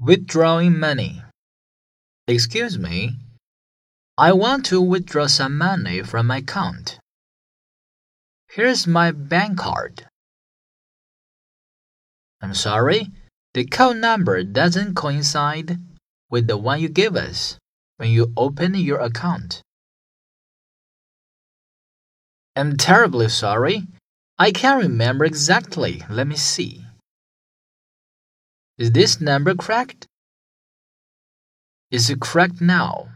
Withdrawing money. Excuse me. I want to withdraw some money from my account. Here's my bank card. I'm sorry, the code number doesn't coincide with the one you gave us when you opened your account. I'm terribly sorry. I can't remember exactly. Let me see. Is this number correct? Is it correct now?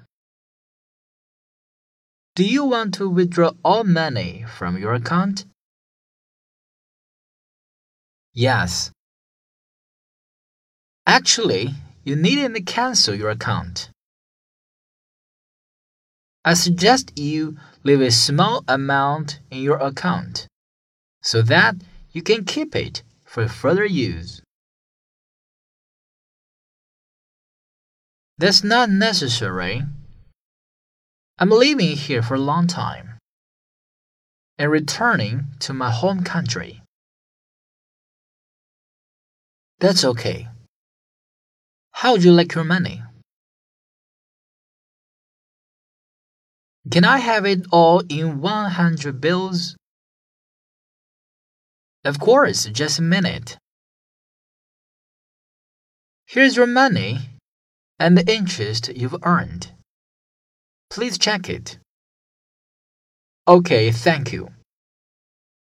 Do you want to withdraw all money from your account? Yes. Actually, you needn't cancel your account. I suggest you leave a small amount in your account so that you can keep it for further use. That's not necessary. I'm living here for a long time and returning to my home country. That's okay. How would you like your money? Can I have it all in 100 bills? Of course, just a minute. Here's your money and the interest you've earned. Please check it. Okay, thank you.